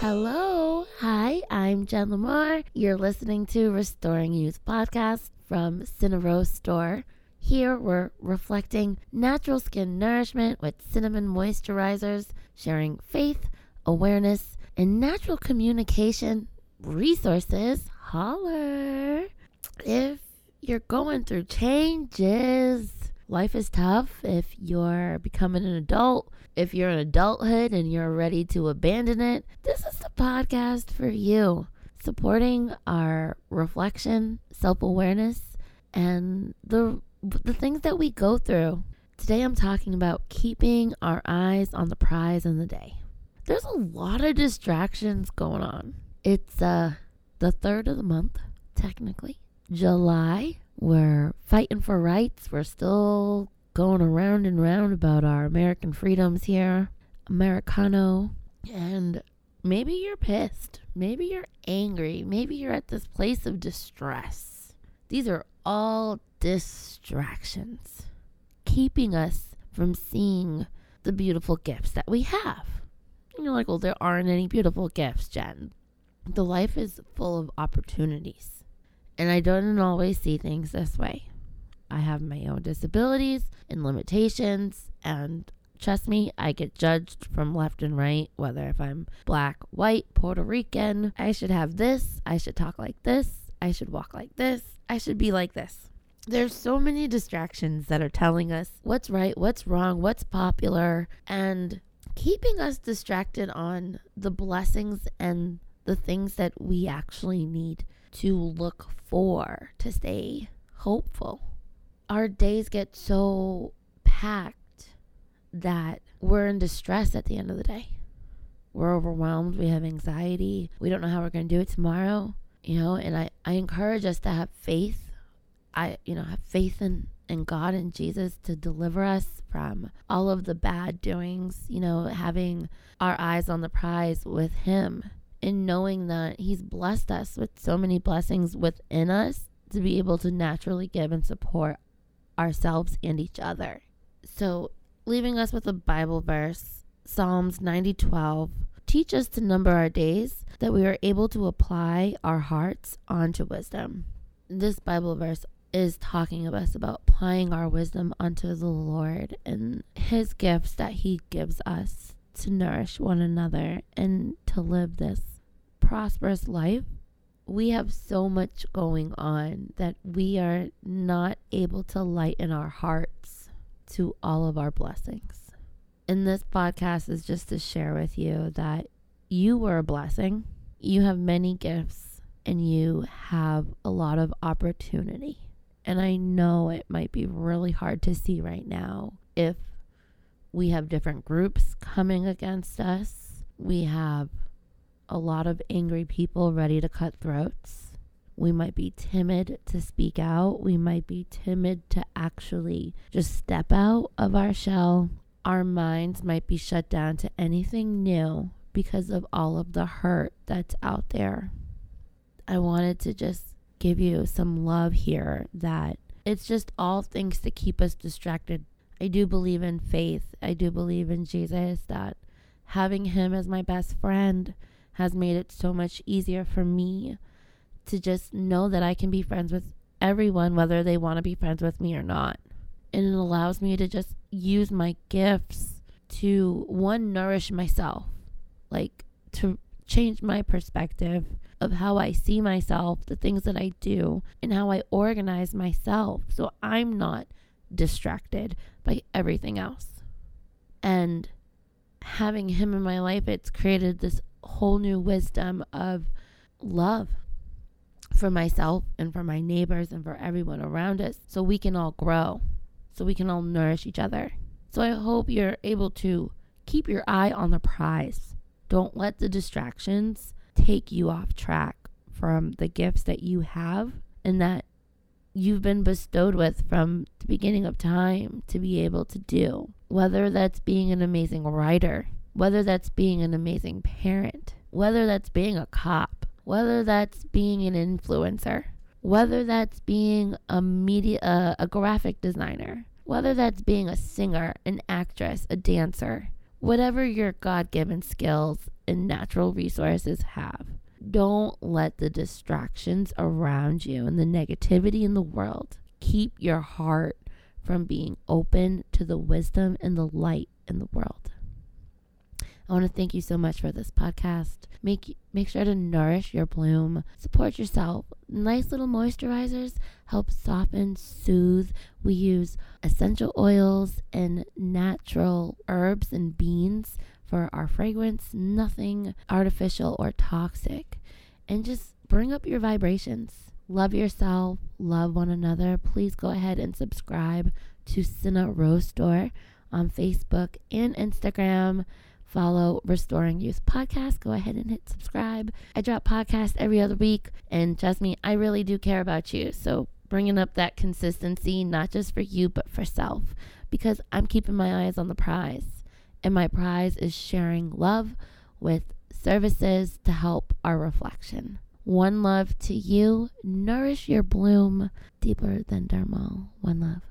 Hello. Hi, I'm Jen Lamar. You're listening to Restoring Youth podcast from Cinnarose Store. Here we're reflecting natural skin nourishment with cinnamon moisturizers, sharing faith, awareness, and natural communication resources. Holler. If you're going through changes, life is tough. If you're becoming an adult, if you're in adulthood and you're ready to abandon it, this is the podcast for you. Supporting our reflection, self awareness, and the the things that we go through. Today I'm talking about keeping our eyes on the prize in the day. There's a lot of distractions going on. It's uh the 3rd of the month technically. July, we're fighting for rights. We're still going around and round about our American freedoms here. Americano. And maybe you're pissed. Maybe you're angry. Maybe you're at this place of distress. These are all distractions, keeping us from seeing the beautiful gifts that we have. And you're like, well, there aren't any beautiful gifts, Jen. The life is full of opportunities. And I don't always see things this way. I have my own disabilities and limitations, and trust me, I get judged from left and right, whether if I'm black, white, Puerto Rican. I should have this, I should talk like this, I should walk like this, I should be like this. There's so many distractions that are telling us what's right, what's wrong, what's popular, and keeping us distracted on the blessings and the things that we actually need to look for to stay hopeful. Our days get so packed that we're in distress at the end of the day. We're overwhelmed, we have anxiety, we don't know how we're going to do it tomorrow, you know, and I, I encourage us to have faith I, you know, have faith in, in God and Jesus to deliver us from all of the bad doings, you know, having our eyes on the prize with Him and knowing that He's blessed us with so many blessings within us to be able to naturally give and support ourselves and each other. So, leaving us with a Bible verse, Psalms 90 12. Teach us to number our days that we are able to apply our hearts onto wisdom. This Bible verse is talking of us about applying our wisdom unto the Lord and his gifts that he gives us to nourish one another and to live this prosperous life. We have so much going on that we are not able to lighten our hearts to all of our blessings. And this podcast is just to share with you that you were a blessing. You have many gifts and you have a lot of opportunity. And I know it might be really hard to see right now if we have different groups coming against us. We have a lot of angry people ready to cut throats. We might be timid to speak out. We might be timid to actually just step out of our shell. Our minds might be shut down to anything new because of all of the hurt that's out there. I wanted to just give you some love here that it's just all things to keep us distracted. I do believe in faith. I do believe in Jesus that having him as my best friend has made it so much easier for me to just know that I can be friends with everyone, whether they want to be friends with me or not. And it allows me to just use my gifts to one, nourish myself, like to change my perspective of how I see myself, the things that I do, and how I organize myself so I'm not distracted by everything else. And having him in my life, it's created this whole new wisdom of love for myself and for my neighbors and for everyone around us so we can all grow, so we can all nourish each other. So I hope you're able to keep your eye on the prize. Don't let the distractions take you off track from the gifts that you have and that you've been bestowed with from the beginning of time to be able to do. Whether that's being an amazing writer, whether that's being an amazing parent, whether that's being a cop, whether that's being an influencer, whether that's being a media a graphic designer, whether that's being a singer, an actress, a dancer, whatever your God given skills and natural resources have. Don't let the distractions around you and the negativity in the world keep your heart from being open to the wisdom and the light in the world. I want to thank you so much for this podcast. Make make sure to nourish your bloom. Support yourself. Nice little moisturizers help soften, soothe. We use essential oils and natural herbs and beans for our fragrance. Nothing artificial or toxic. And just bring up your vibrations. Love yourself, love one another. Please go ahead and subscribe to Cinna Rose Store on Facebook and Instagram follow Restoring Youth Podcast. Go ahead and hit subscribe. I drop podcasts every other week, and trust me, I really do care about you. So bringing up that consistency, not just for you, but for self, because I'm keeping my eyes on the prize. And my prize is sharing love with services to help our reflection. One love to you. Nourish your bloom deeper than dermal. One love.